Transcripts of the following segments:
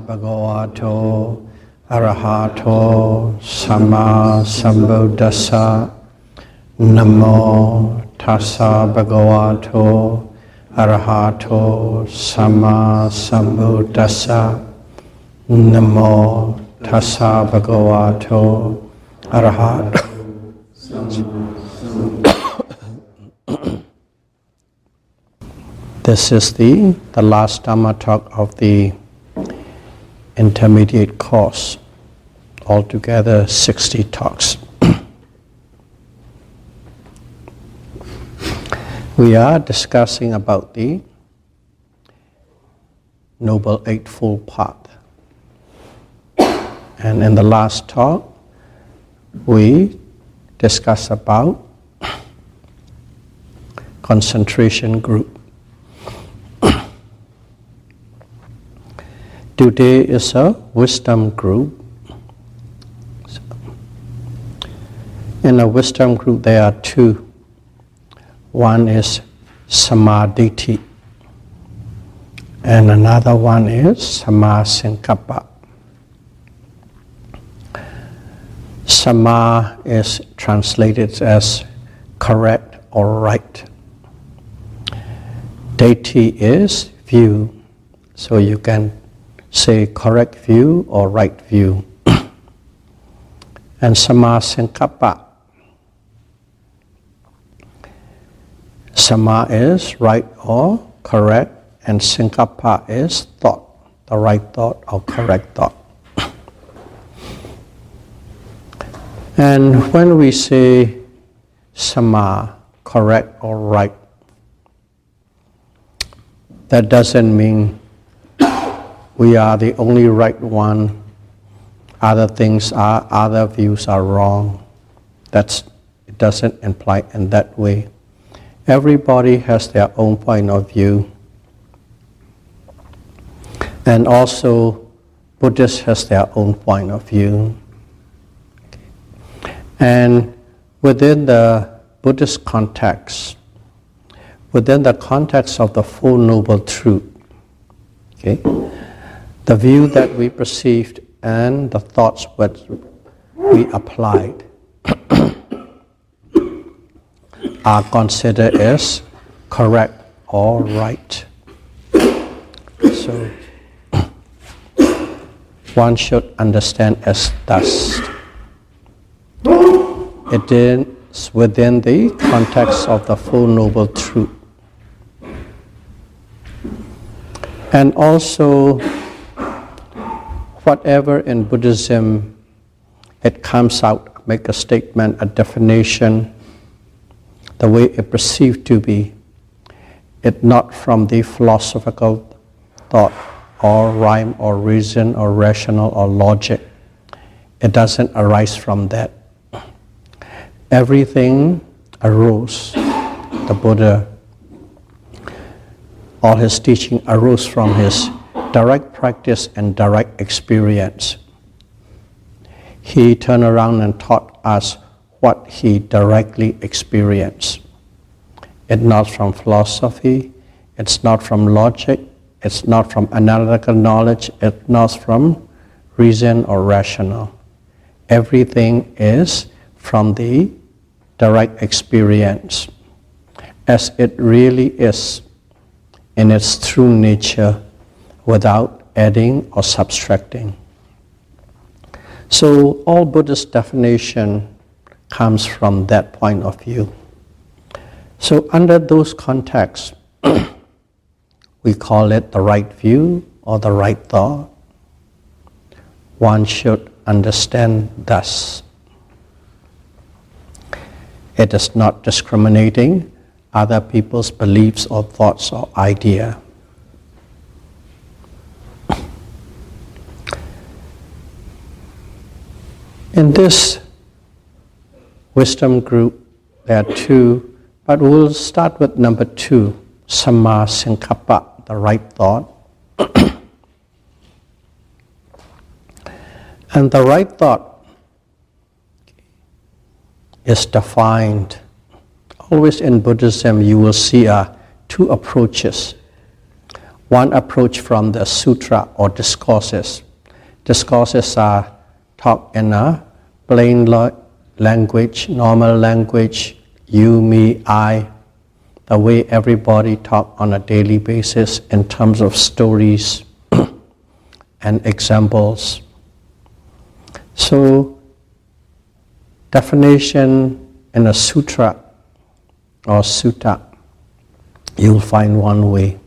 Bhagavato Arahato Sama Sambuddhassa Namo Tassa Bhagavato Arahato Sama Sambuddhassa Namo Tassa Bhagavato Arahato This is the, the last Dhamma talk of the intermediate course. Altogether 60 talks. we are discussing about the Noble Eightfold Path. And in the last talk, we discussed about concentration group. Today is a wisdom group. In a wisdom group, there are two. One is sammaditthi, and another one is samasankappa. Sama is translated as correct or right. Ditthi is view, so you can say correct view or right view. and sama sankappa. Sama is right or correct, and sankappa is thought, the right thought or correct thought. and when we say sama, correct or right, that doesn't mean we are the only right one. Other things are, other views are wrong. That's, it doesn't imply in that way. Everybody has their own point of view. And also, Buddhists has their own point of view. And within the Buddhist context, within the context of the Four Noble Truth, okay, the view that we perceived and the thoughts that we applied are considered as correct or right. So one should understand as thus. It is within the context of the full Noble Truth. And also whatever in Buddhism it comes out, make a statement, a definition, the way it perceived to be, it not from the philosophical thought or rhyme or reason or rational or logic. It doesn't arise from that. Everything arose. The Buddha, all his teaching arose from his direct practice and direct experience. He turned around and taught us what he directly experienced. It's not from philosophy, it's not from logic, it's not from analytical knowledge, it's not from reason or rational. Everything is from the direct experience as it really is in its true nature without adding or subtracting. So all Buddhist definition comes from that point of view. So under those contexts, we call it the right view or the right thought. One should understand thus. It is not discriminating other people's beliefs or thoughts or idea. In this wisdom group, there are two, but we'll start with number two, Samma Sankappa, the right thought. and the right thought is defined. Always in Buddhism, you will see uh, two approaches. one approach from the sutra or discourses. Discourses are taught in a plain language, normal language, you, me, I, the way everybody talk on a daily basis in terms of stories and examples. So, definition in a sutra or sutta, you'll find one way.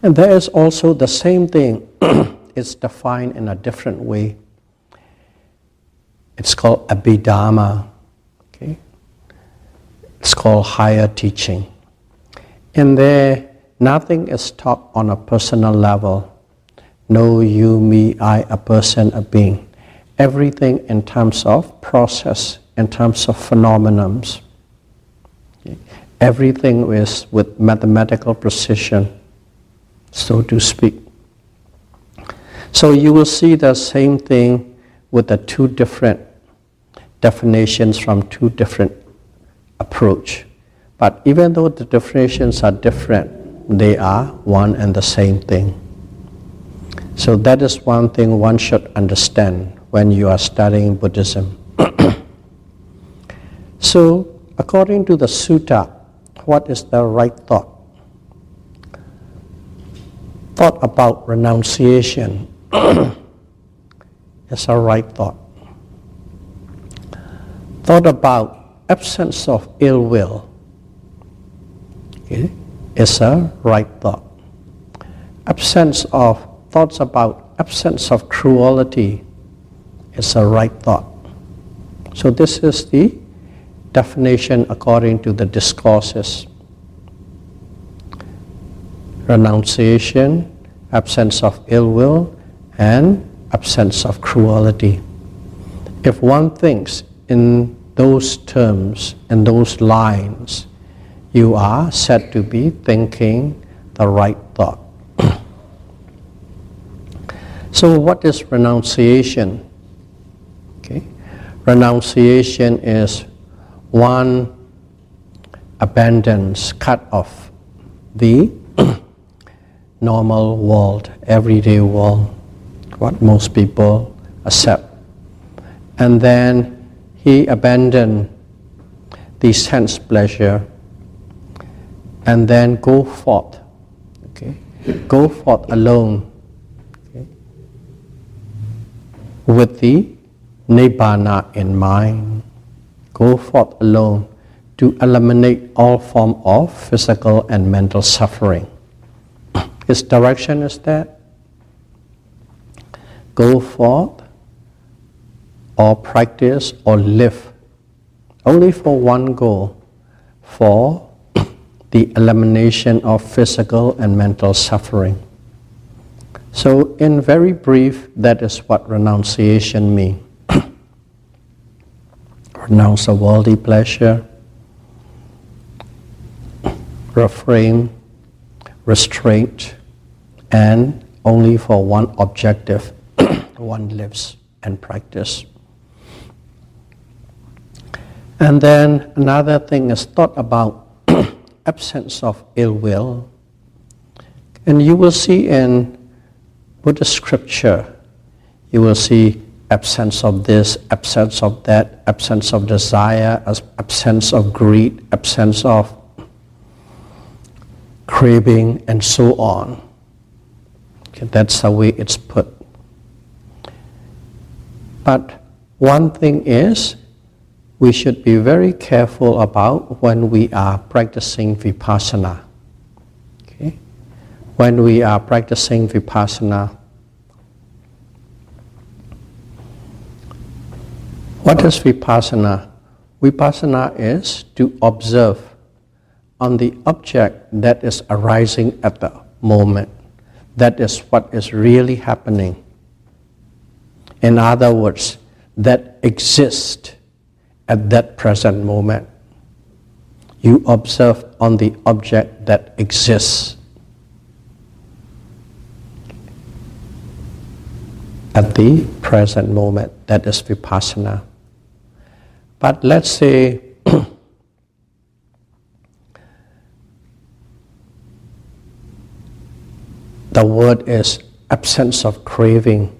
And there is also the same thing, it's defined in a different way. It's called Abhidharma. Okay? It's called higher teaching. In there, nothing is taught on a personal level. No you, me, I, a person, a being. Everything in terms of process, in terms of phenomenons. Okay? Everything is with mathematical precision, so to speak. So you will see the same thing with the two different definitions from two different approach. But even though the definitions are different, they are one and the same thing. So that is one thing one should understand when you are studying Buddhism. so according to the sutta, what is the right thought? Thought about renunciation is a right thought thought about absence of ill will okay, is a right thought. Absence of thoughts about absence of cruelty is a right thought. So this is the definition according to the discourses. Renunciation, absence of ill will, and absence of cruelty. If one thinks in those terms and those lines, you are said to be thinking the right thought. so, what is renunciation? Okay. Renunciation is one abandons, cut off the normal world, everyday world, what most people accept. And then he abandoned the sense pleasure and then go forth. Okay? Go forth alone okay? with the nibbana in mind. Go forth alone to eliminate all form of physical and mental suffering. His direction is that go forth or practice or live only for one goal for the elimination of physical and mental suffering. So, in very brief, that is what renunciation means. Renounce a worldly pleasure, refrain, restraint, and only for one objective one lives and practice. And then another thing is thought about absence of ill will. And you will see in Buddhist scripture, you will see absence of this, absence of that, absence of desire, absence of greed, absence of craving, and so on. Okay, that's the way it's put. But one thing is, we should be very careful about when we are practicing vipassana. Okay? When we are practicing vipassana, what is vipassana? Vipassana is to observe on the object that is arising at the moment. That is what is really happening. In other words, that exists at that present moment. You observe on the object that exists at the present moment. That is vipassana. But let's say the word is absence of craving.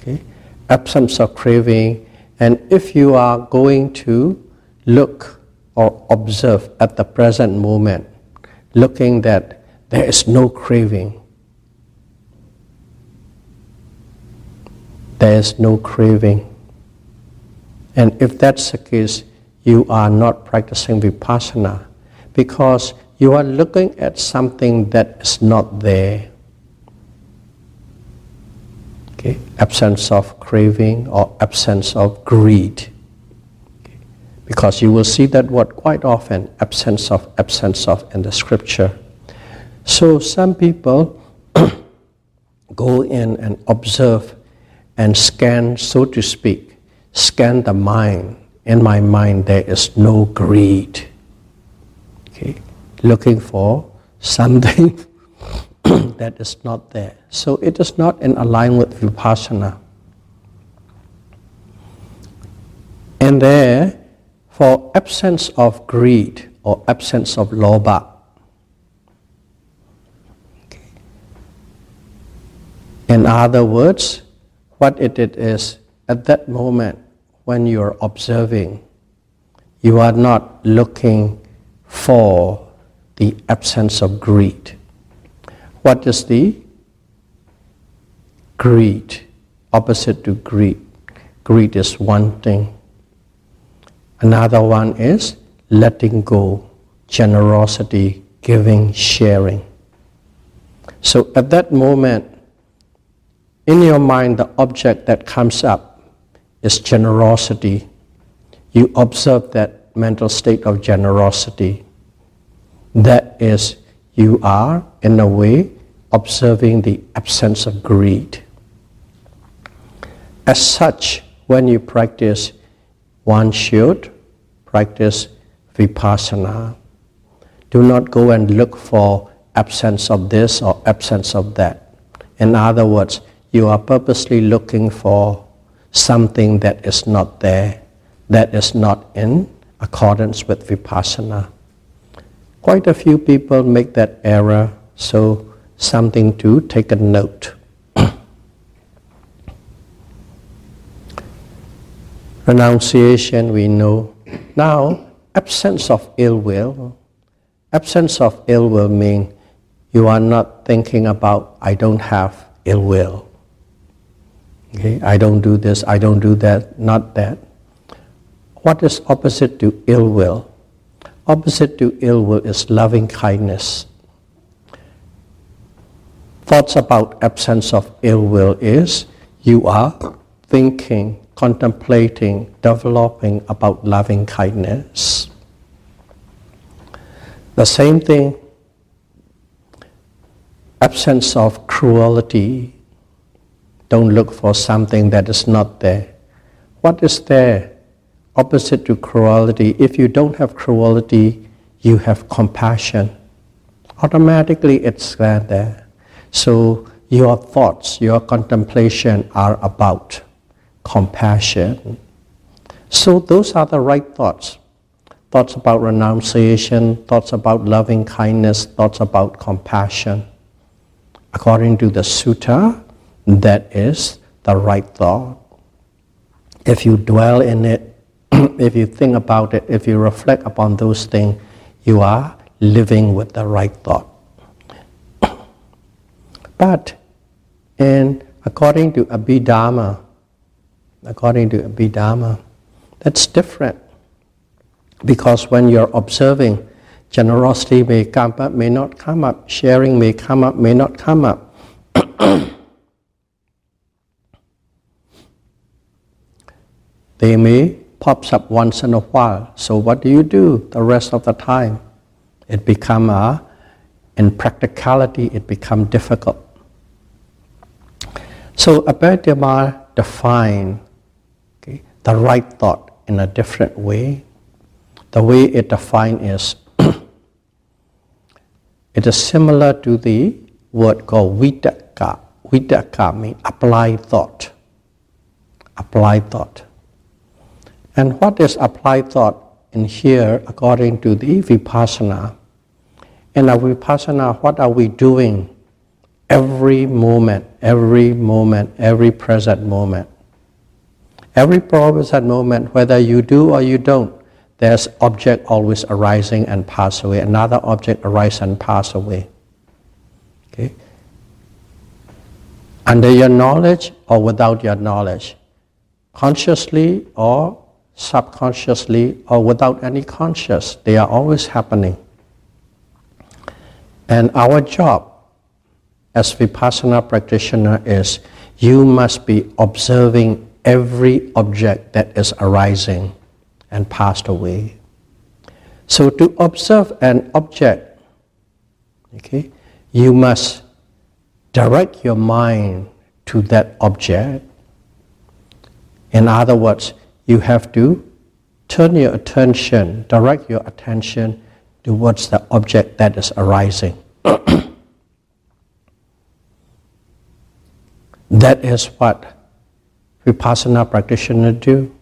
Okay? Absence of craving. And if you are going to look or observe at the present moment, looking that there is no craving, there is no craving. And if that's the case, you are not practicing vipassana because you are looking at something that is not there. Okay? Absence of craving or absence of greed. Okay? Because you will see that word quite often, absence of, absence of in the scripture. So some people go in and observe and scan, so to speak, scan the mind. In my mind, there is no greed. Okay, looking for something that is not there. So it is not in alignment with vipassana. And there, for absence of greed or absence of okay. in other words, what it is at that moment when you're observing, you are not looking for the absence of greed. What is the greed? Opposite to greed. Greed is one thing. Another one is letting go, generosity, giving, sharing. So at that moment, in your mind, the object that comes up is generosity. You observe that mental state of generosity. That is, you are, in a way, observing the absence of greed. As such, when you practice, one should practice vipassana. Do not go and look for absence of this or absence of that. In other words, you are purposely looking for something that is not there, that is not in accordance with vipassana. Quite a few people make that error, so something to take a note. Renunciation, we know. Now, absence of ill will. Absence of ill will means you are not thinking about, I don't have ill will. Okay, I don't do this, I don't do that, not that. What is opposite to ill will? Opposite to ill will is loving kindness. Thoughts about absence of ill will is you are thinking, contemplating, developing about loving kindness. The same thing, absence of cruelty, don't look for something that is not there. What is there? Opposite to cruelty. If you don't have cruelty, you have compassion. Automatically it's there. So your thoughts, your contemplation are about compassion. So those are the right thoughts. Thoughts about renunciation, thoughts about loving kindness, thoughts about compassion. According to the sutta, that is the right thought. If you dwell in it, if you think about it, if you reflect upon those things, you are living with the right thought. But in according to Abhidharma, according to Abhidharma, that's different. Because when you're observing, generosity may come up, may not come up, sharing may come up, may not come up. They may pops up once in a while. So what do you do the rest of the time? It become a, in practicality, it become difficult. So Abhidharma define okay, the right thought in a different way. The way it define is it is similar to the word called vitakka. Vitakka means applied thought. Applied thought. And what is applied thought in here according to the vipassana? In our vipassana, what are we doing every moment, every moment, every present moment. Every present moment, whether you do or you don't, there's object always arising and pass away. Another object arise and pass away. Okay? Under your knowledge or without your knowledge, consciously or subconsciously or without any conscious, they are always happening. And our job as vipassana practitioner is you must be observing every object that is arising and passed away. So to observe an object, okay, you must direct your mind to that object. In other words, you have to turn your attention, direct your attention towards the object that is arising. that is what vipassana practitioners do.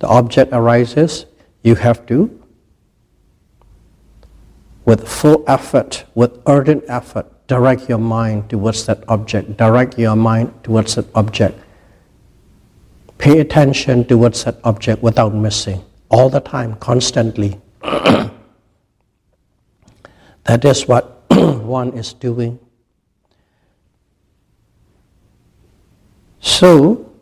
The object arises, you have to, with full effort, with ardent effort, direct your mind towards that object, direct your mind towards that object. Pay attention towards that object without missing, all the time, constantly. that is what one is doing. So,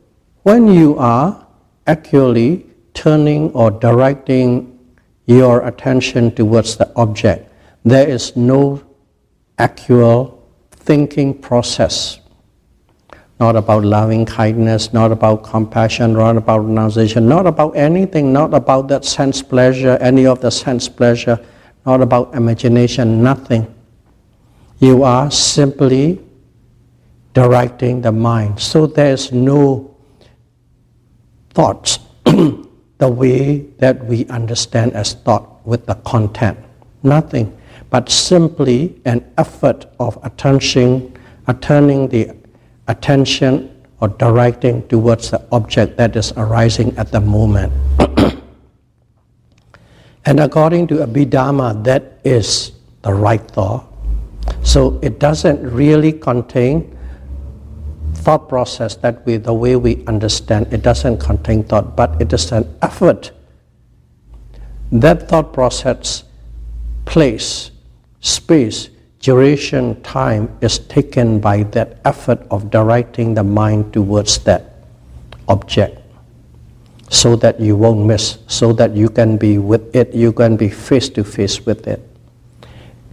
when you are actually turning or directing your attention towards the object, there is no actual thinking process. Not about loving kindness, not about compassion, not about renunciation, not about anything, not about that sense pleasure, any of the sense pleasure, not about imagination, nothing. You are simply directing the mind. So there's no thoughts the way that we understand as thought with the content. Nothing, but simply an effort of attention, turning the attention or directing towards the object that is arising at the moment. and according to Abhidharma, that is the right thought. So it doesn't really contain thought process that we, the way we understand, it doesn't contain thought, but it is an effort. That thought process, place, space, duration, time is taken by that effort of directing the mind towards that object so that you won't miss, so that you can be with it, you can be face to face with it.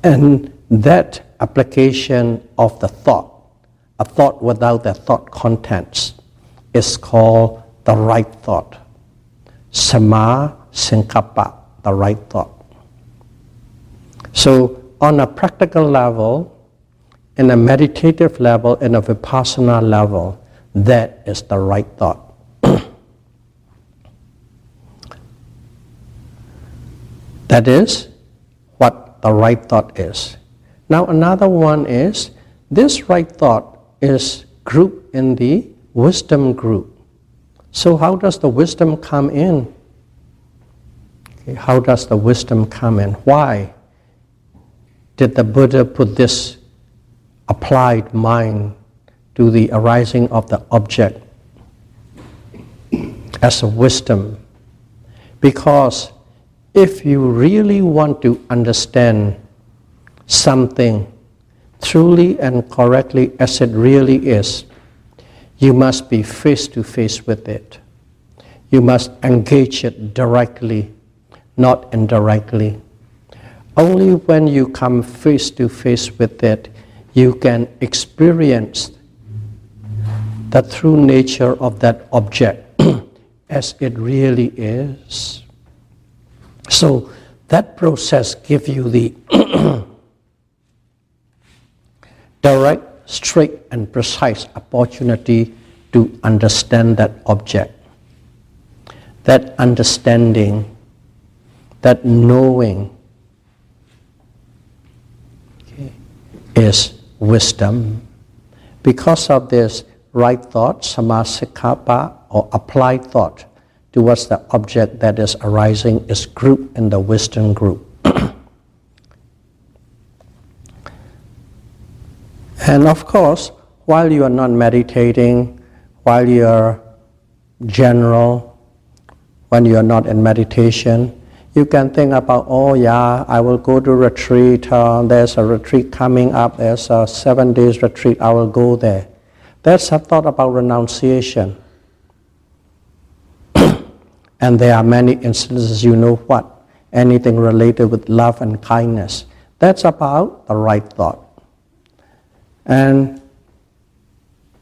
And that application of the thought a thought without the thought contents is called the right thought. Sama Sankappa, the right thought. So, on a practical level, in a meditative level, in a vipassana level, that is the right thought. that is what the right thought is. Now, another one is this right thought is grouped in the wisdom group. So, how does the wisdom come in? Okay, how does the wisdom come in? Why did the Buddha put this applied mind to the arising of the object as a wisdom? Because if you really want to understand something truly and correctly as it really is, you must be face to face with it. You must engage it directly, not indirectly. Only when you come face to face with it, you can experience the true nature of that object as it really is. So that process gives you the direct, straight, and precise opportunity to understand that object. That understanding, that knowing okay, is wisdom. Because of this right thought, samasankappa, or applied thought towards the object that is arising is grouped in the wisdom group. And of course, while you are not meditating, while you are general, when you are not in meditation, you can think about, oh yeah, I will go to retreat. Uh, there's a retreat coming up. There's a seven days retreat. I will go there. That's a thought about renunciation. and there are many instances, you know what? Anything related with love and kindness. That's about the right thought. And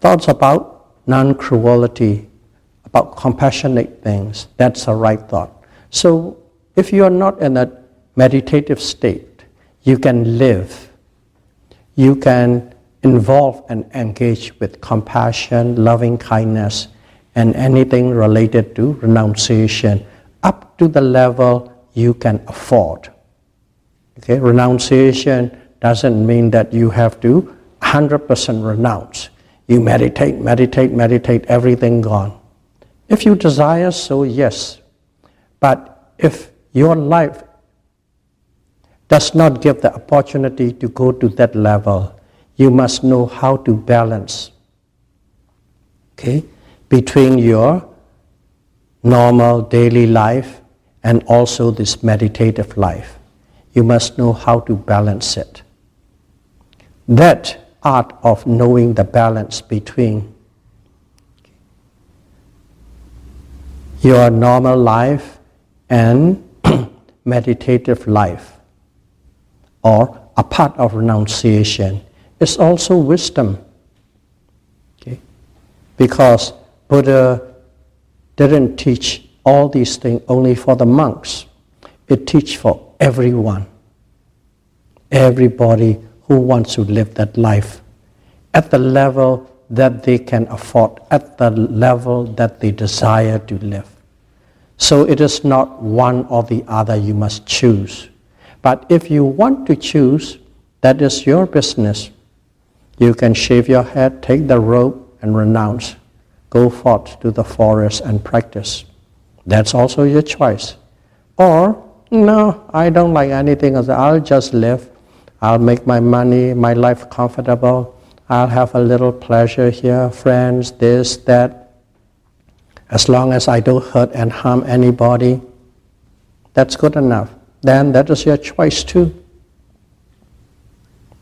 thoughts about non-cruelty, about compassionate things, that's a right thought. So if you are not in a meditative state, you can live, you can involve and engage with compassion, loving kindness, and anything related to renunciation up to the level you can afford. Okay, renunciation doesn't mean that you have to 100% renounce. You meditate, meditate, meditate, everything gone. If you desire so, yes. But if your life does not give the opportunity to go to that level, you must know how to balance okay, between your normal daily life and also this meditative life. You must know how to balance it. That art of knowing the balance between your normal life and meditative life or a part of renunciation is also wisdom. Okay? Because Buddha didn't teach all these things only for the monks. It teach for everyone. Everybody who wants to live that life at the level that they can afford, at the level that they desire to live. So it is not one or the other you must choose. But if you want to choose, that is your business. You can shave your head, take the robe, and renounce. Go forth to the forest and practice. That's also your choice. Or, no, I don't like anything else. I'll just live I'll make my money, my life comfortable. I'll have a little pleasure here, friends, this, that. As long as I don't hurt and harm anybody, that's good enough. Then that is your choice too.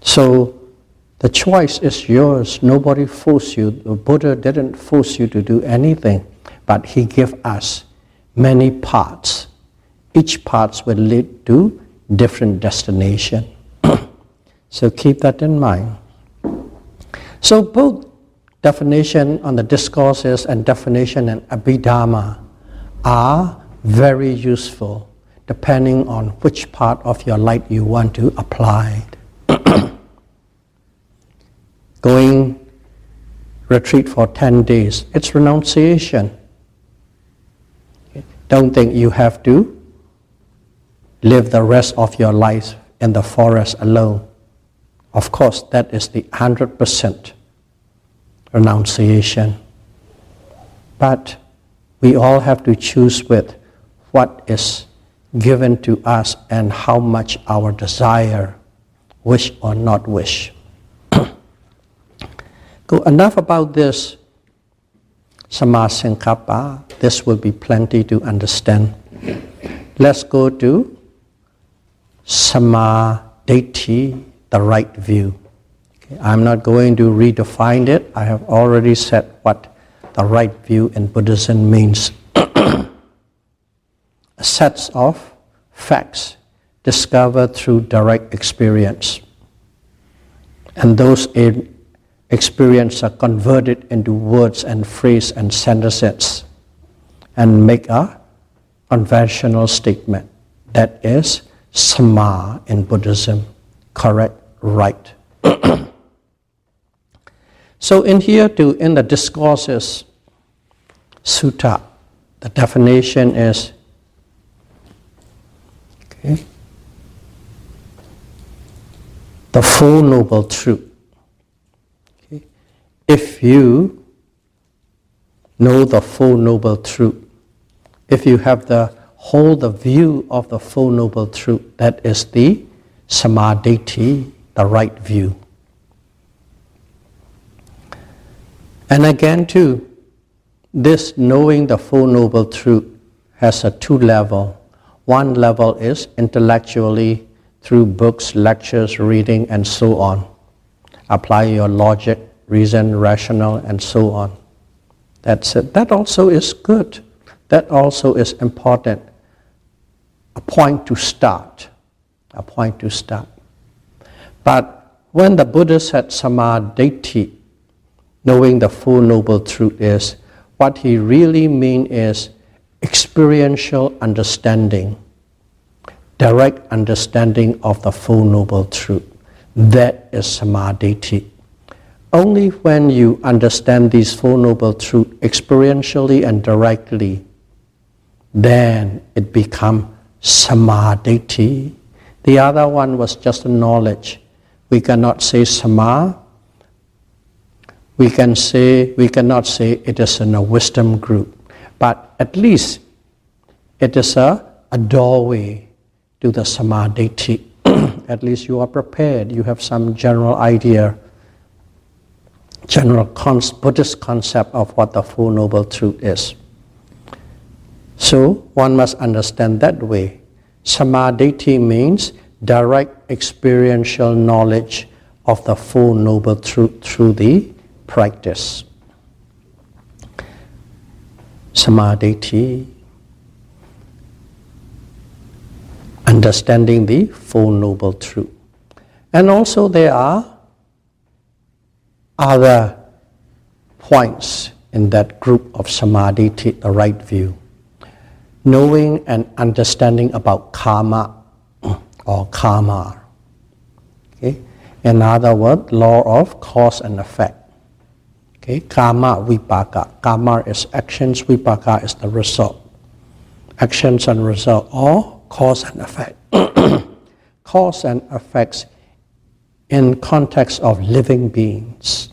So the choice is yours. Nobody forced you. The Buddha didn't force you to do anything, but he gave us many paths. Each path will lead to different destination. So keep that in mind. So both definition on the discourses and definition in Abhidharma are very useful depending on which part of your life you want to apply. Going retreat for 10 days, it's renunciation. Don't think you have to live the rest of your life in the forest alone. Of course, that is the 100% renunciation. But we all have to choose with what is given to us and how much our desire, wish or not wish. Enough about this samasankappa. This will be plenty to understand. Let's go to sammaditthi the right view. Okay, I'm not going to redefine it. I have already said what the right view in Buddhism means. Sets of facts discovered through direct experience. And those experiences are converted into words and phrase and sentences and make a conventional statement. That is sama in Buddhism, correct right. so in here too, in the discourses, sutta, the definition is okay, the Four Noble Truth. Okay. If you know the Four Noble Truth, if you have the hold the view of the Four Noble Truth, that is the sammaditthi the right view. And again, too, this knowing the Four Noble Truth has a two level. One level is intellectually through books, lectures, reading, and so on. Apply your logic, reason, rational, and so on. That's it. That also is good. That also is important. A point to start. A point to start. But when the Buddha said sammaditthi, knowing the full Noble Truth is, what he really means is experiential understanding, direct understanding of the full Noble Truth. That is sammaditthi. Only when you understand these Four Noble Truths experientially and directly, then it becomes sammaditthi. The other one was just knowledge. We cannot say sama. We can say we cannot say it is in a wisdom group, but at least it is a, a doorway to the sammaditthi. at least you are prepared. You have some general idea, general Buddhist concept of what the Four Noble Truth is. So one must understand that way. Sammaditthi means direct experiential knowledge of the Four Noble Truth through the practice. Sammaditthi, understanding the Four Noble Truth. And also there are other points in that group of sammaditthi, the right view. Knowing and understanding about karma or karma. Okay? In other words, law of cause and effect. Okay? Karma, vipaka. Karma is actions, vipaka is the result. Actions and result, or cause and effect. cause and effects in context of living beings.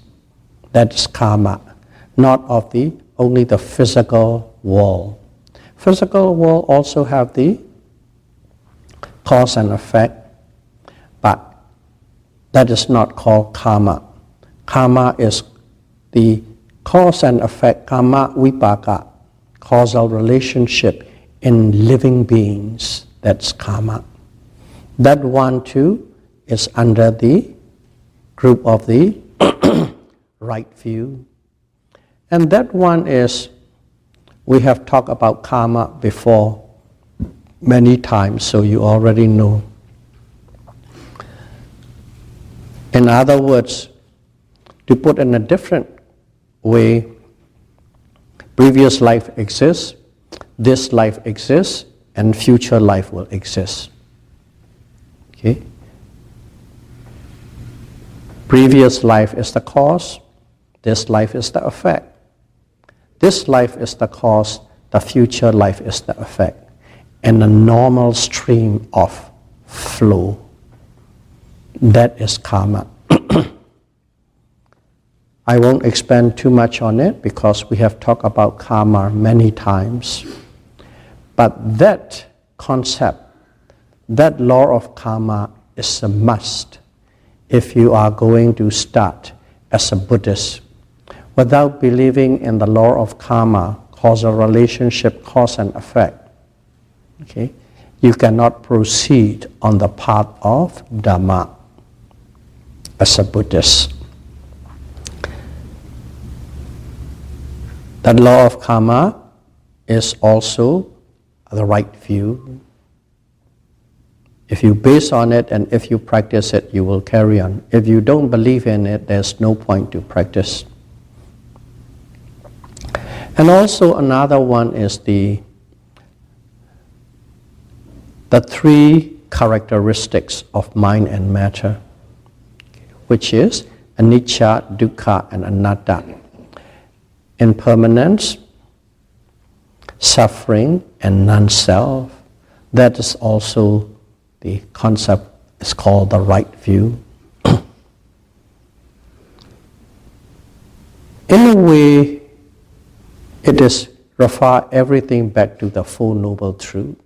That is karma, not of the only the physical world. Physical world also have the cause and effect, but that is not called karma. Karma is the cause and effect, karma vipaka, causal relationship in living beings. That's karma. That one too is under the group of the right view. And that one is, we have talked about karma before many times, so you already know. In other words, to put in a different way, previous life exists, this life exists, and future life will exist. Okay? Previous life is the cause, this life is the effect. This life is the cause, the future life is the effect and a normal stream of flow. That is karma. I won't expand too much on it because we have talked about karma many times. But that concept, that law of karma is a must if you are going to start as a Buddhist. Without believing in the law of karma, causal relationship, cause and effect, Okay? You cannot proceed on the path of Dhamma as a Buddhist. That law of karma is also the right view. If you base on it and if you practice it, you will carry on. If you don't believe in it, there's no point to practice. And also another one is the the three characteristics of mind and matter, which is anicca, dukkha, and anatta. Impermanence, suffering, and non-self. That is also the concept is called the right view. In a way, it is refer everything back to the Four Noble Truth.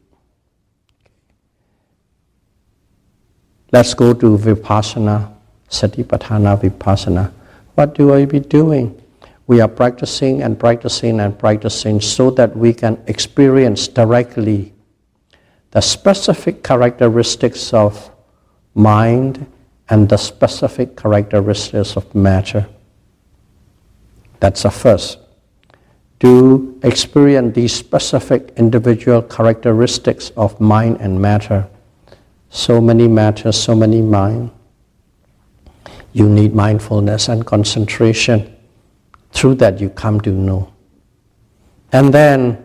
Let's go to Vipassana, Satipatthana Vipassana. What do I be doing? We are practicing and practicing and practicing so that we can experience directly the specific characteristics of mind and the specific characteristics of matter. That's the first. To experience these specific individual characteristics of mind and matter. So many matters, so many mind. You need mindfulness and concentration. Through that, you come to know. And then,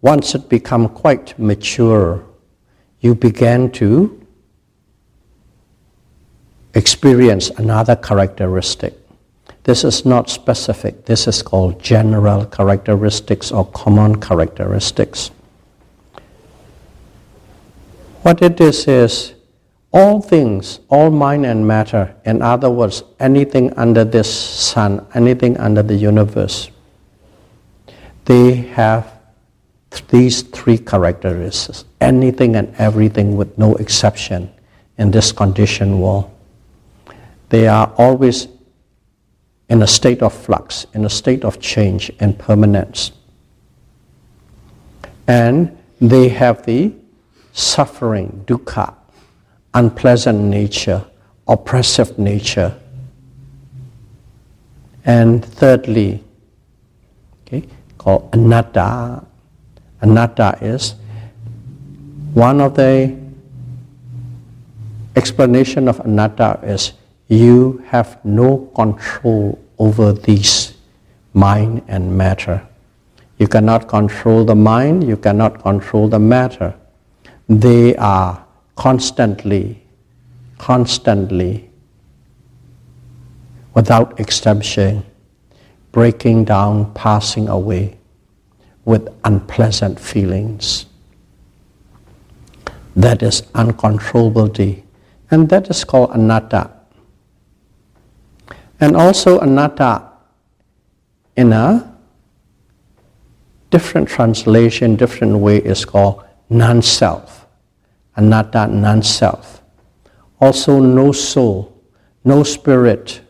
once it become quite mature, you began to experience another characteristic. This is not specific, this is called general characteristics or common characteristics. What it is is all things, all mind and matter, in other words, anything under this sun, anything under the universe, they have these three characteristics anything and everything with no exception in this conditioned world. They are always in a state of flux, in a state of change and permanence. And they have the suffering, dukkha, unpleasant nature, oppressive nature. And thirdly, okay, called anatta. Anatta is one of the explanation of anatta is you have no control over these mind and matter. You cannot control the mind, you cannot control the matter. They are constantly, constantly, without exception, breaking down, passing away with unpleasant feelings. That is uncontrollability. And that is called anatta. And also anatta in a different translation, different way is called non-self. Anatta, non-self. Also no soul, no spirit,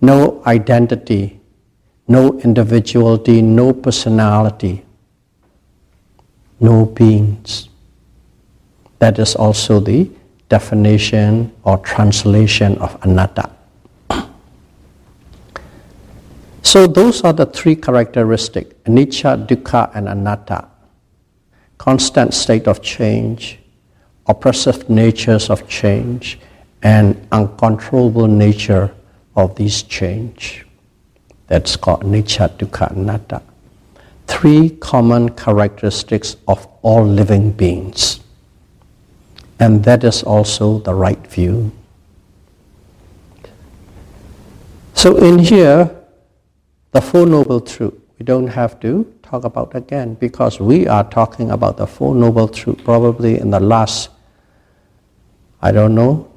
no identity, no individuality, no personality, no beings. That is also the definition or translation of anatta. So those are the three characteristics, anicca, dukkha, and anatta. Constant state of change, oppressive natures of change, and uncontrollable nature of these change. That's called anatta. Three common characteristics of all living beings. And that is also the right view. So in here, the Four Noble Truths, we don't have to talk about again because we are talking about the Four Noble Truths probably in the last, I don't know,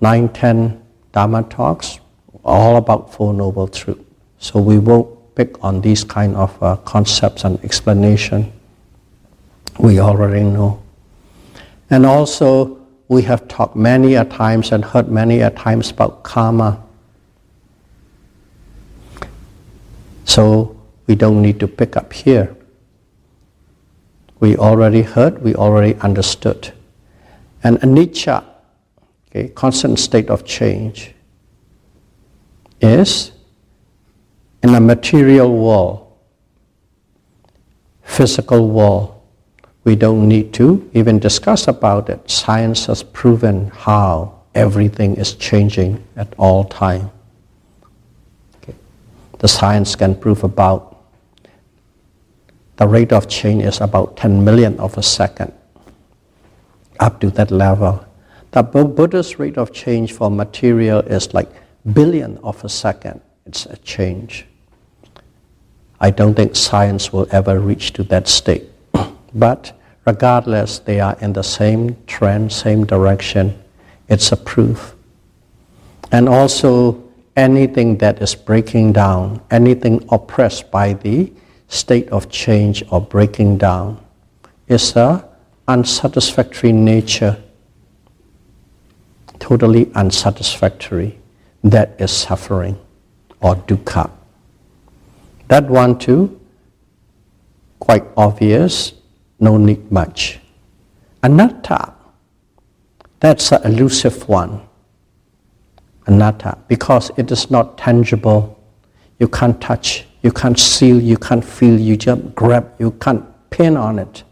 nine, ten Dharma talks, all about Four Noble Truths. So we won't pick on these kind of uh, concepts and explanation. We already know. And also, we have talked many a times and heard many a times about karma. So we don't need to pick up here. We already heard, we already understood. And anicca, okay, constant state of change, is in a material world, physical world, we don't need to even discuss about it. Science has proven how everything is changing at all time. Okay. The science can prove about the rate of change is about 10 million of a second. Up to that level. The Buddha's rate of change for material is like billion of a second. It's a change. I don't think science will ever reach to that state. But regardless, they are in the same trend, same direction. It's a proof. And also, anything that is breaking down, anything oppressed by the state of change or breaking down, is a unsatisfactory nature, totally unsatisfactory. That is suffering or dukkha. That one too, quite obvious, no need much. Anatta, that's an elusive one. Anatta, because it is not tangible. You can't touch, you can't seal, you can't feel, you just grab, you can't pin on it.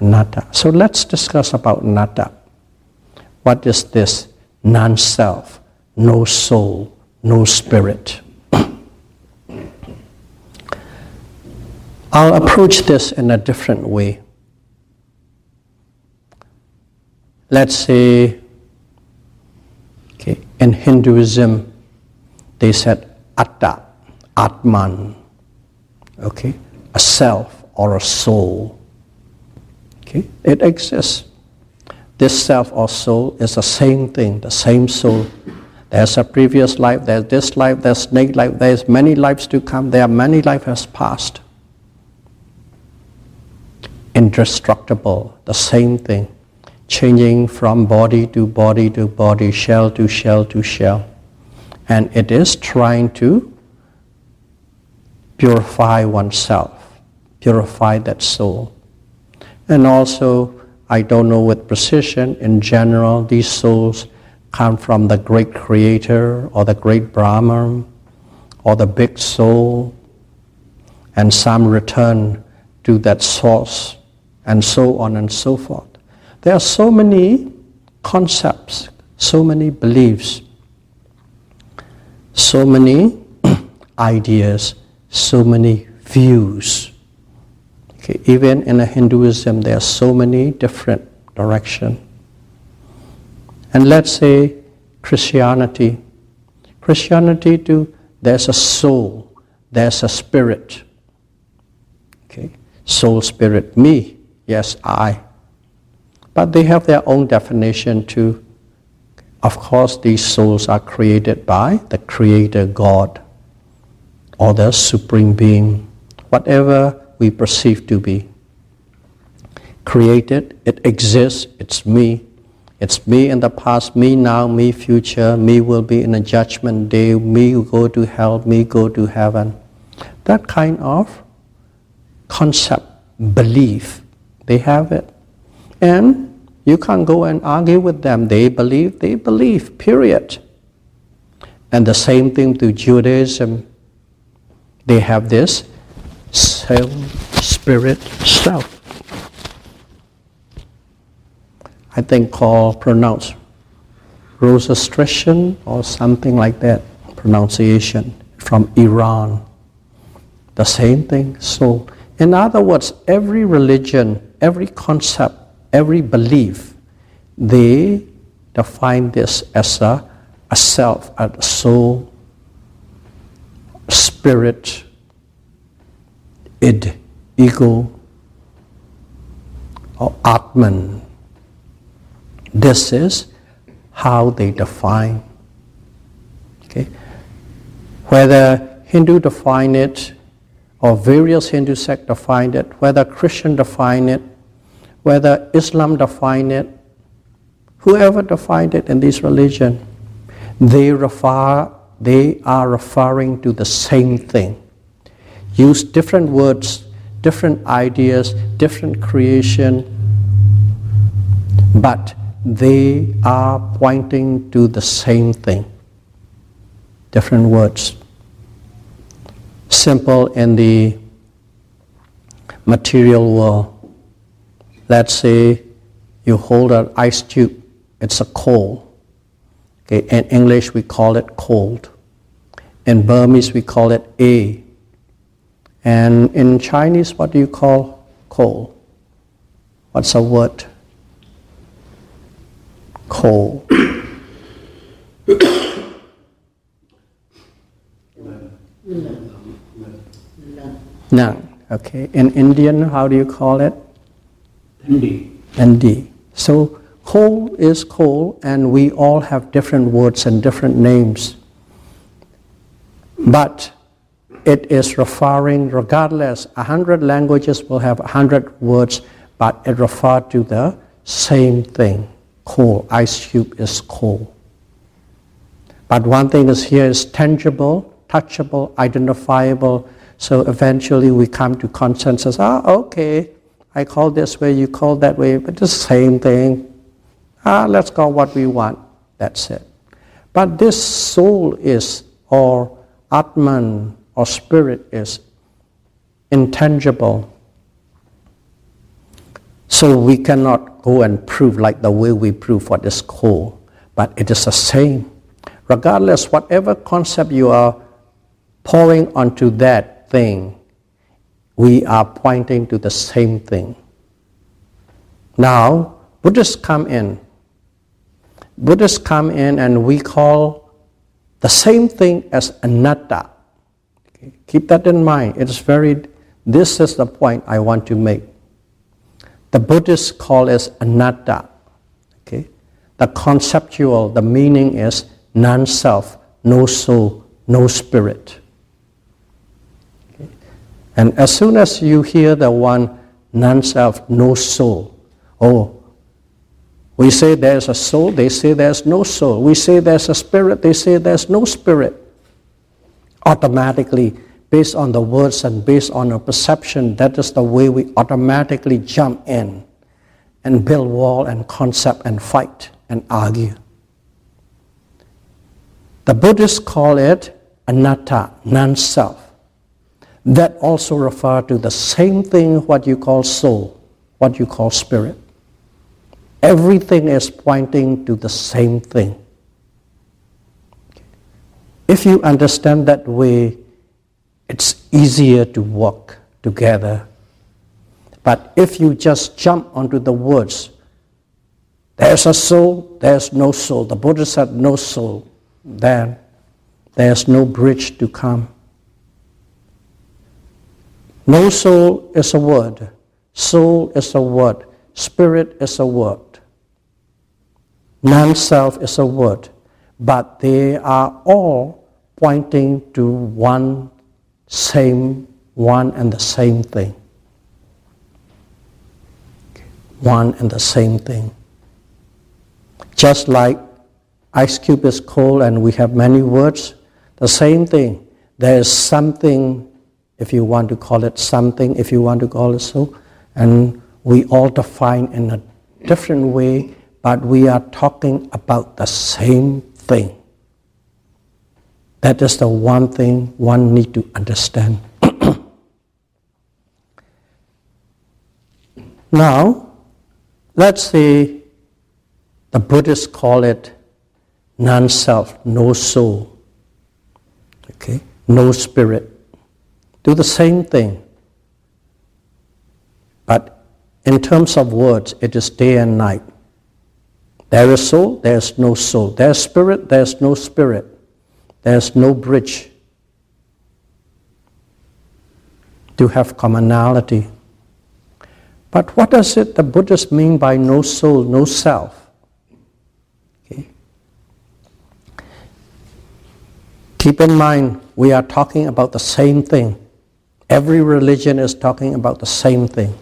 Anatta. So let's discuss about anatta. What is this? Non self, no soul, no spirit. I'll approach this in a different way. Let's say, okay, in Hinduism, they said atta, atman, okay, a self or a soul. Okay, it exists. This self or soul is the same thing, the same soul. There's a previous life, there's this life, there's next life, there's many lives to come, there are many lives has passed indestructible, the same thing, changing from body to body to body, shell to shell to shell. And it is trying to purify oneself, purify that soul. And also, I don't know with precision, in general, these souls come from the great creator or the great Brahman or the big soul, and some return to that source and so on and so forth. There are so many concepts, so many beliefs, so many ideas, so many views. Okay, even in a Hinduism, there are so many different directions. And let's say Christianity. Christianity too, there's a soul, there's a spirit. Okay, soul, spirit, me. Yes, I. But they have their own definition too. Of course, these souls are created by the Creator God or the Supreme Being, whatever we perceive to be. Created, it exists, it's me. It's me in the past, me now, me future, me will be in a judgment day, me go to hell, me go to heaven. That kind of concept, belief, they have it. And you can't go and argue with them. They believe, they believe, period. And the same thing to Judaism. They have this self, spirit, self. I think called pronounced Zoroastrian or something like that pronunciation from Iran. The same thing. So, in other words, every religion every concept, every belief, they define this as a, a self, a soul, spirit, id, ego, or Atman. This is how they define. Okay? Whether Hindu define it or various Hindu sects define it, whether Christian define it, whether Islam define it, whoever defined it in this religion, they refer, they are referring to the same thing. Use different words, different ideas, different creation, but they are pointing to the same thing. Different words simple in the material world. Let's say you hold an ice tube, it's a coal. Okay, in English we call it cold. In Burmese we call it A. And in Chinese, what do you call coal? What's a word? Coal. Nang. Okay. In Indian, how do you call it? Ndi. Ndi. So coal is coal, and we all have different words and different names. But it is referring, regardless, a hundred languages will have a hundred words, but it refers to the same thing. Coal, ice cube is coal. But one thing is here is tangible, touchable, identifiable. So eventually we come to consensus. Ah, okay, I call this way, you call that way, but the same thing. Ah, let's call what we want. That's it. But this soul is, or Atman, or spirit is intangible. So we cannot go and prove like the way we prove what is cool, but it is the same. Regardless, whatever concept you are pouring onto that thing, we are pointing to the same thing. Now, Buddhists come in. Buddhists come in and we call the same thing as anatta. Keep that in mind. It's very, this is the point I want to make. The Buddhists call it anatta. Okay? The conceptual, the meaning is non self, no soul, no spirit. Okay? And as soon as you hear the one non self, no soul, oh, we say there's a soul, they say there's no soul. We say there's a spirit, they say there's no spirit. Automatically, based on the words and based on our perception, that is the way we automatically jump in and build wall and concept and fight and argue. The Buddhists call it anatta, non-self. That also refers to the same thing what you call soul, what you call spirit. Everything is pointing to the same thing. If you understand that way, it's easier to walk together. But if you just jump onto the words, there's a soul, there's no soul. The Buddha said no soul, then there's no bridge to come. No soul is a word. Soul is a word. Spirit is a word. Non self is a word, but they are all pointing to one same, one and the same thing. One and the same thing. Just like ice cube is cold and we have many words, the same thing. There is something, if you want to call it something, if you want to call it so, and we all define in a different way but we are talking about the same thing. That is the one thing one need to understand. now, let's say the Buddhists call it non-self, no soul, okay, no spirit. Do the same thing. But in terms of words, it is day and night. There is soul, there's no soul. There's spirit, there's no spirit. There's no bridge to have commonality. But what does it the Buddhists mean by no soul, no self? Okay. Keep in mind, we are talking about the same thing. Every religion is talking about the same thing.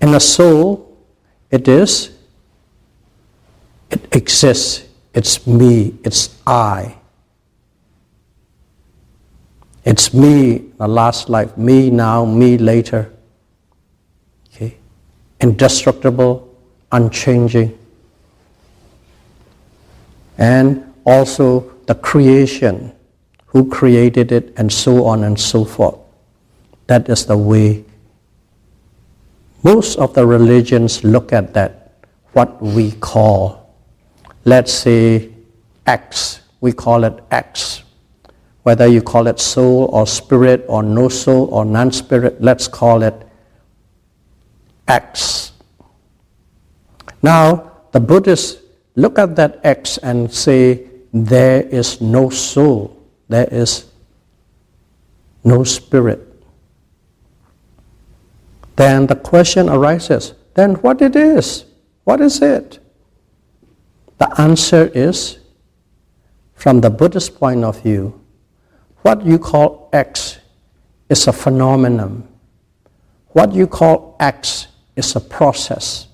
In the soul, it is, it exists, it's me, it's I. It's me, the last life, me now, me later. Okay? Indestructible, unchanging. And also the creation, who created it, and so on and so forth. That is the way most of the religions look at that, what we call, let's say, X. We call it X. Whether you call it soul or spirit or no soul or non spirit, let's call it X. Now, the Buddhists look at that X and say, there is no soul, there is no spirit then the question arises then what it is? What is it? The answer is from the Buddhist point of view, what you call X is a phenomenon. What you call X is a process.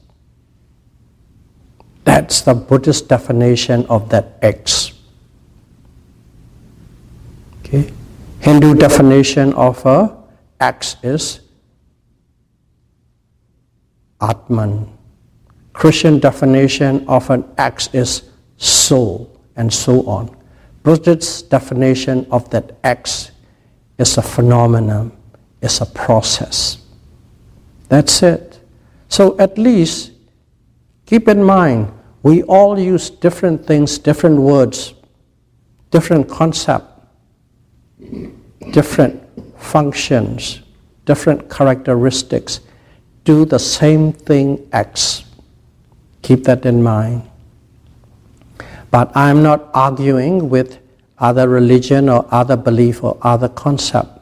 That's the Buddhist definition of that X. Okay. Hindu definition of a X is Atman. Christian definition of an X is soul, and so on. Buddhist definition of that X is a phenomenon, is a process. That's it. So at least keep in mind, we all use different things, different words, different concept, different functions, different characteristics, do the same thing X. Keep that in mind. But I'm not arguing with other religion or other belief or other concept.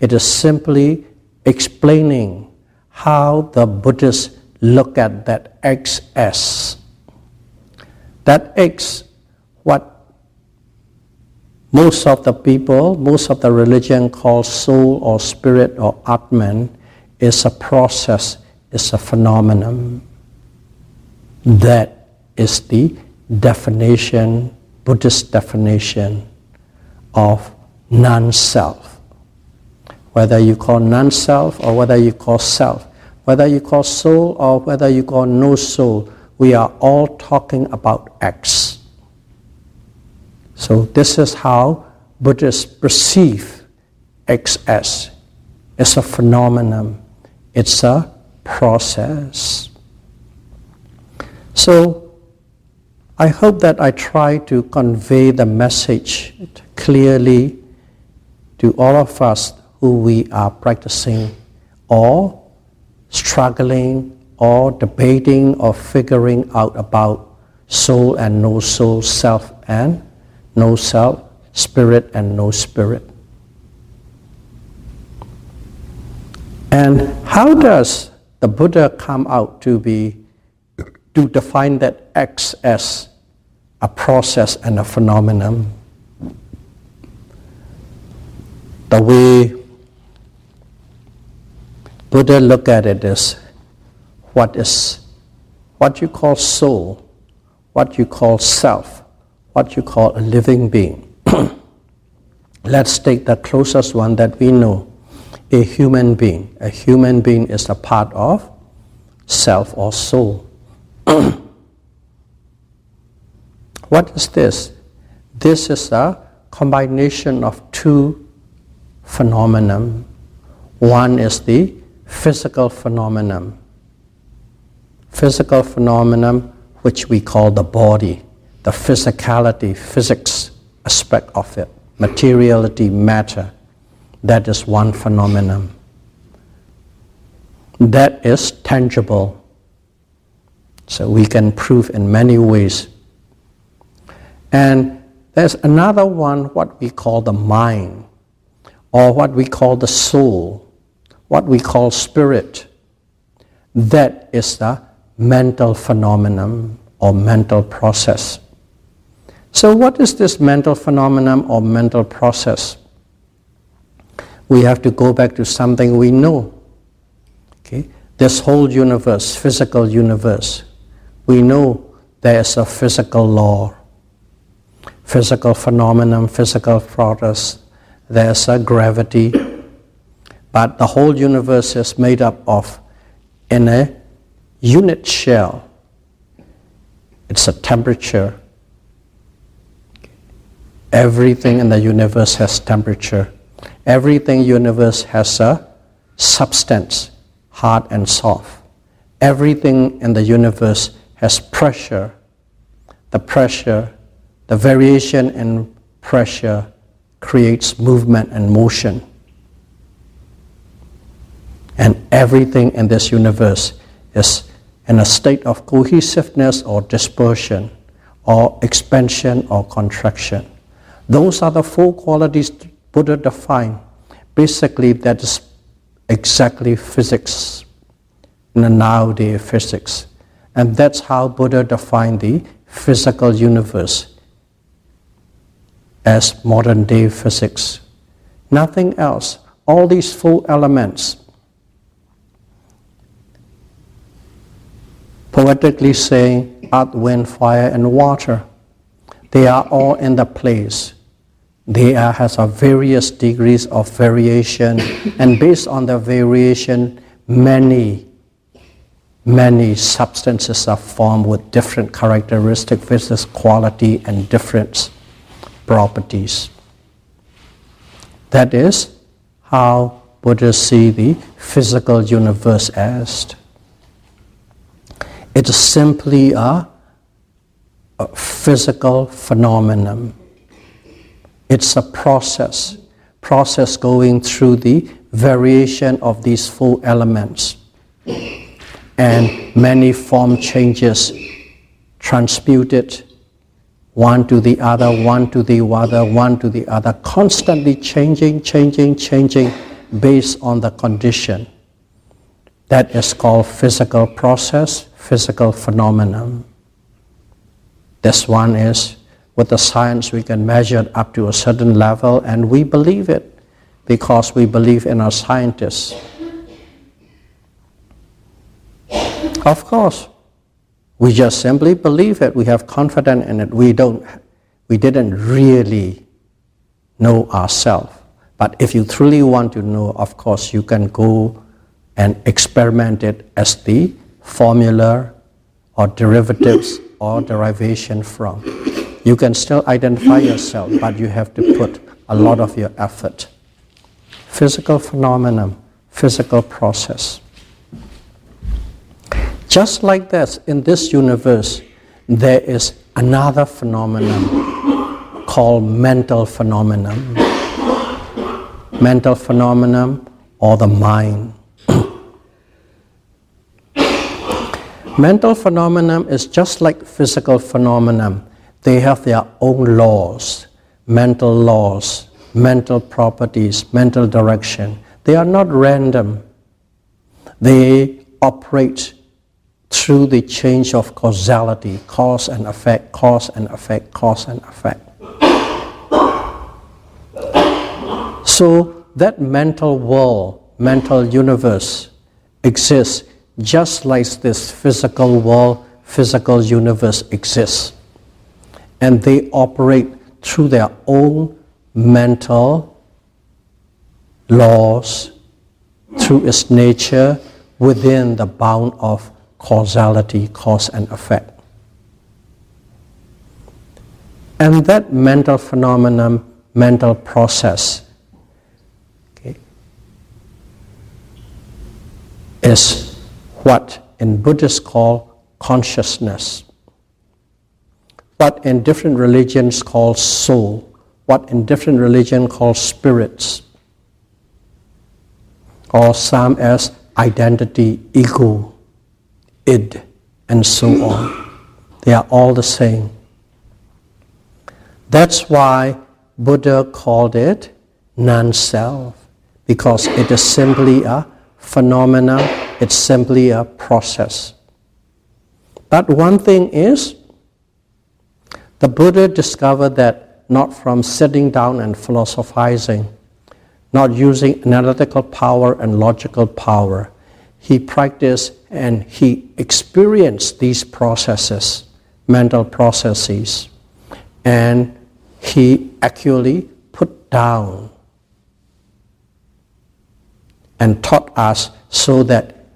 It is simply explaining how the Buddhists look at that XS. That X, what most of the people, most of the religion call soul or spirit or Atman, is a process, is a phenomenon. That is the definition, Buddhist definition of non-self. Whether you call non-self or whether you call self, whether you call soul or whether you call no soul, we are all talking about X. So this is how Buddhists perceive XS. It's a phenomenon. It's a process. So I hope that I try to convey the message clearly to all of us who we are practicing or struggling or debating or figuring out about soul and no soul, self and no self, spirit and no spirit. And how does the Buddha come out to be to define that X as a process and a phenomenon. The way Buddha look at it is what is what you call soul, what you call self, what you call a living being. Let's take the closest one that we know, a human being. A human being is a part of self or soul. what is this? This is a combination of two phenomena. One is the physical phenomenon. Physical phenomenon which we call the body, the physicality, physics aspect of it, materiality, matter. That is one phenomenon. That is tangible so we can prove in many ways. And there's another one, what we call the mind, or what we call the soul, what we call spirit. That is the mental phenomenon or mental process. So, what is this mental phenomenon or mental process? We have to go back to something we know. Okay? This whole universe, physical universe, we know there's a physical law, physical phenomenon, physical process. There's a gravity, but the whole universe is made up of in a unit shell. It's a temperature. Everything in the universe has temperature. Everything universe has a substance, hard and soft. Everything in the universe has pressure. The pressure, the variation in pressure creates movement and motion. And everything in this universe is in a state of cohesiveness or dispersion, or expansion or contraction. Those are the four qualities Buddha defined. Basically, that is exactly physics, in the nowadays physics. And that's how Buddha defined the physical universe as modern day physics. Nothing else. All these four elements, poetically saying earth, wind, fire, and water, they are all in the place. There has a various degrees of variation, and based on the variation, many, many substances are formed with different characteristics, versus quality, and different properties. That is how Buddhists see the physical universe as. It's simply a, a physical phenomenon. It's a process, process going through the variation of these four elements. And many form changes transmuted one to the other, one to the other, one to the other, constantly changing, changing, changing based on the condition. That is called physical process, physical phenomenon. This one is with the science we can measure it up to a certain level and we believe it because we believe in our scientists. Of course, we just simply believe it. We have confidence in it. We don't. We didn't really know ourselves. But if you truly want to know, of course, you can go and experiment it as the formula or derivatives or derivation from. You can still identify yourself, but you have to put a lot of your effort. Physical phenomenon, physical process. Just like this, in this universe, there is another phenomenon called mental phenomenon. mental phenomenon or the mind. mental phenomenon is just like physical phenomenon. They have their own laws, mental laws, mental properties, mental direction. They are not random. They operate through the change of causality, cause and effect, cause and effect, cause and effect. So that mental world, mental universe exists just like this physical world, physical universe exists. And they operate through their own mental laws, through its nature, within the bound of causality, cause and effect. And that mental phenomenon, mental process, okay, is what in Buddhists call consciousness, what in different religions call soul, what in different religions call spirits, or some as identity, ego, id, and so on. They are all the same. That's why Buddha called it non-self, because it is simply a phenomena, it's simply a process. But one thing is, the Buddha discovered that not from sitting down and philosophizing, not using analytical power and logical power, he practiced and he experienced these processes, mental processes, and he actually put down and taught us so that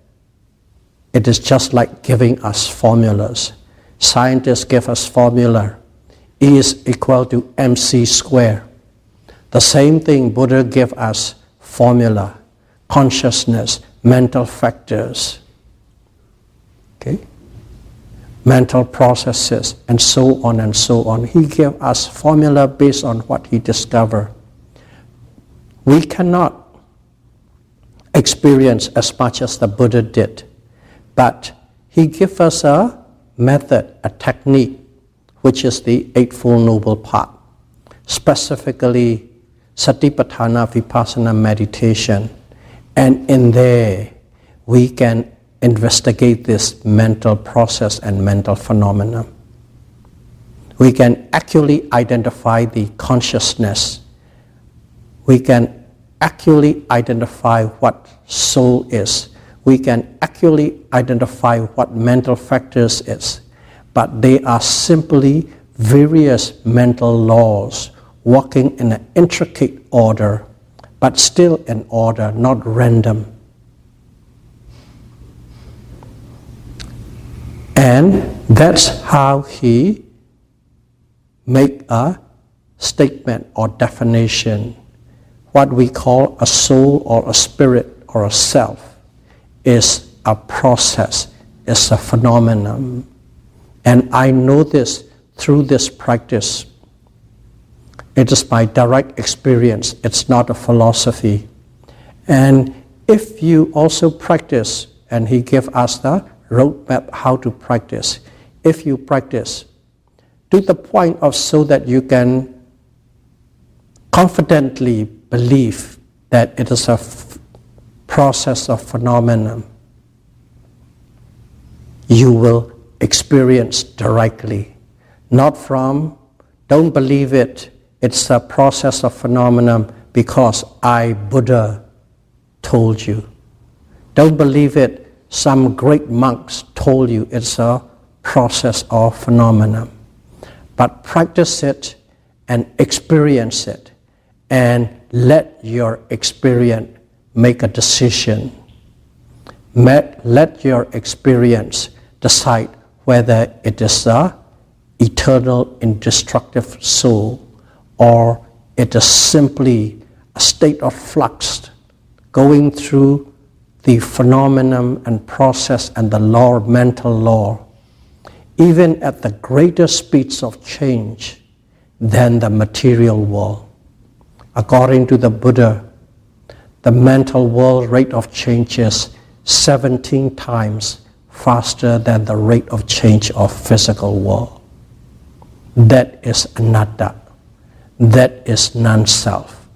it is just like giving us formulas. Scientists give us formula. Is equal to mc square. The same thing Buddha gave us formula, consciousness, mental factors, okay, mental processes, and so on and so on. He gave us formula based on what he discovered. We cannot experience as much as the Buddha did, but he gave us a method, a technique, which is the Eightfold Noble Path, specifically Satipatthana Vipassana meditation and in there, we can investigate this mental process and mental phenomena. We can accurately identify the consciousness. We can accurately identify what soul is. We can accurately identify what mental factors is. But they are simply various mental laws working in an intricate order, but still in order, not random. And that's how he make a statement or definition. What we call a soul or a spirit or a self is a process, is a phenomenon. And I know this through this practice. It is by direct experience, it's not a philosophy. And if you also practice, and he gave us the roadmap how to practice, if you practice to the point of so that you can confidently believe that it is a f- process of phenomenon, you will experience directly, not from, don't believe it, it's a process of phenomenon because I, Buddha, told you. Don't believe it, some great monks told you it's a process of phenomenon. But practice it and experience it and let your experience make a decision. Let your experience decide whether it is the eternal indestructible soul or it is simply a state of flux going through the phenomenon and process and the law, mental law, even at the greater speeds of change than the material world. According to the Buddha, the mental world rate of change is 17 times faster than the rate of change of physical world. That is anatta. That is non-self.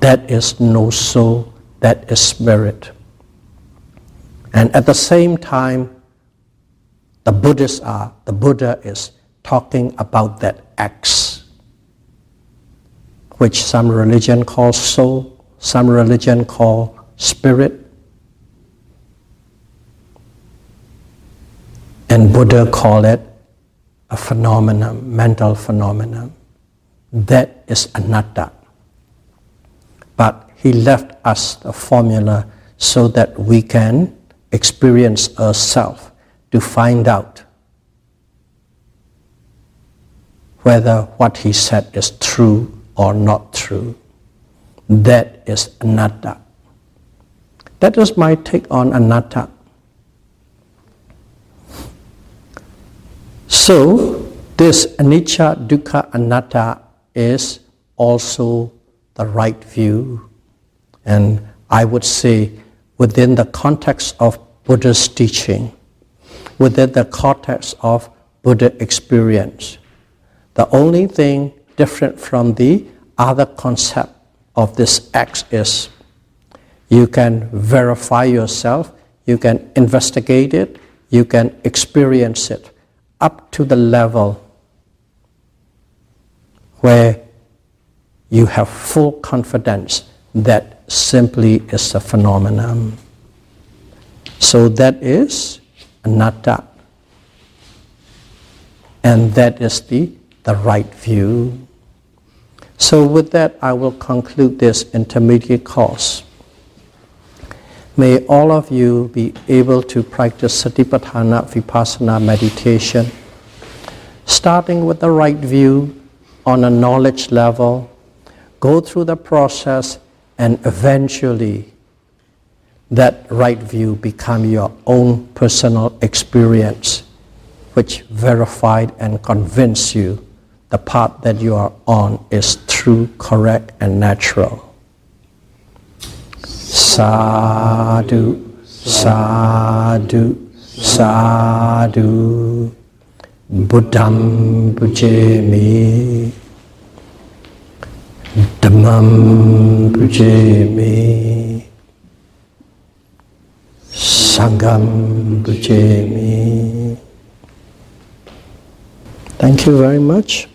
That is no soul. That is spirit. And at the same time, the Buddhists are, the Buddha is talking about that X, which some religion call soul, some religion call spirit, And Buddha called it a phenomenon, mental phenomenon. That is anatta. But he left us a formula so that we can experience ourselves to find out whether what he said is true or not true. That is anatta. That is my take on anatta. So, this anicca, dukkha, anatta is also the right view. And I would say, within the context of Buddha's teaching, within the context of Buddha experience, the only thing different from the other concept of this X is you can verify yourself, you can investigate it, you can experience it up to the level where you have full confidence that simply is a phenomenon. So that is anatta. And that is the, the right view. So with that, I will conclude this intermediate course. May all of you be able to practice Satipatthana Vipassana meditation, starting with the right view on a knowledge level, go through the process, and eventually that right view become your own personal experience, which verified and convince you the path that you are on is true, correct, and natural. Sadhu, sadhu, sadhu. Buddham pujemi. Dhammam pujemi. Sangham pujemi. Thank you very much.